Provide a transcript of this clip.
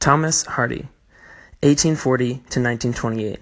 Thomas Hardy, 1840 to 1928.